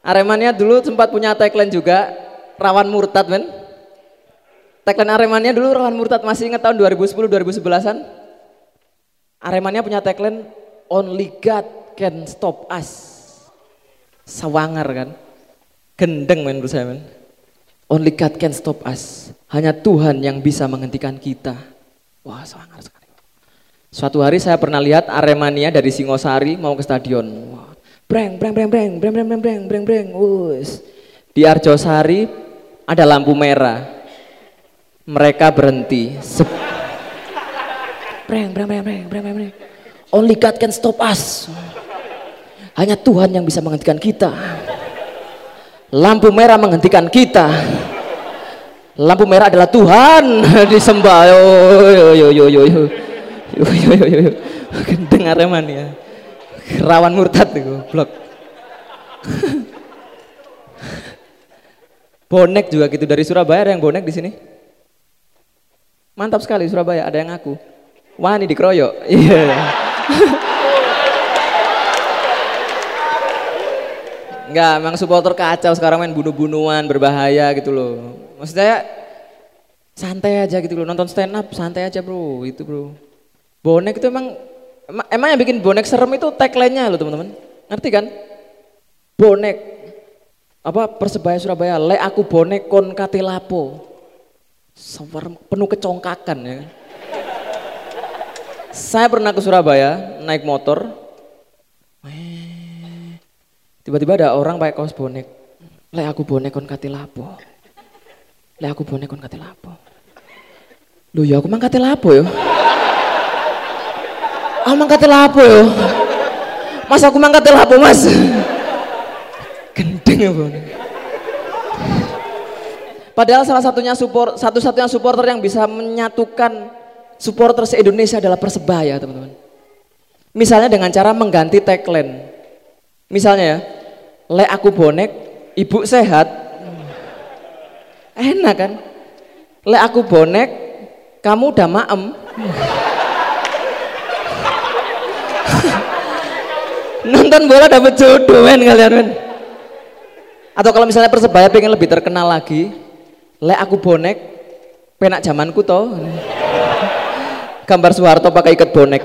Aremania dulu sempat punya tagline juga, rawan murtad men. Tagline Aremania dulu rawan murtad, masih ingat tahun 2010-2011an? Aremania punya tagline, only God can stop us. Sawangar kan, gendeng men menurut saya men. Only God can stop us. Hanya Tuhan yang bisa menghentikan kita. Wah sawangar sekali. Suatu hari saya pernah lihat Aremania dari Singosari mau ke stadion. Wah, breng, breng, breng, breng, breng, breng, breng, breng, breng, breng, us. Di Arjosari ada lampu merah. Mereka berhenti. Sep. Breng, breng, breng, breng, breng, breng. Only God can stop us. Hanya Tuhan yang bisa menghentikan kita. Lampu merah menghentikan kita. Lampu merah adalah Tuhan disembah. Yo yo yo yo yo yo. Yo yo yo yo. Dengar ya. Rawan murtad itu, blok. bonek juga gitu dari Surabaya ada yang bonek di sini. Mantap sekali Surabaya, ada yang ngaku. Wah ini dikeroyok. Iya. Enggak, memang supporter kacau sekarang main bunuh-bunuhan, berbahaya gitu loh. Maksudnya santai aja gitu loh, nonton stand up santai aja bro, itu bro. Bonek itu emang, emang yang bikin bonek serem itu tagline-nya loh teman-teman. Ngerti kan? Bonek, apa Persebaya Surabaya, le aku bonek kon katilapo. Sewer penuh kecongkakan ya. Saya pernah ke Surabaya naik motor, Tiba-tiba ada orang pakai kaos bonek. Le aku bonek kon kate lapo. Le aku bonek kon kate lapo. Loh ya aku mang kate lapo yo. Aku mang kate lapo yo. Mas aku mang kate lapo mas. Gendeng ya bonek. Padahal salah satunya support, satu-satunya supporter yang bisa menyatukan supporter se-Indonesia adalah Persebaya teman-teman. Misalnya dengan cara mengganti tagline. Misalnya ya, le aku bonek, ibu sehat. Enak kan? Le aku bonek, kamu udah maem. Nonton bola dapet jodoh men kalian men. Atau kalau misalnya Persebaya pengen lebih terkenal lagi, le aku bonek, penak zamanku toh. Gambar Soeharto pakai ikat bonek.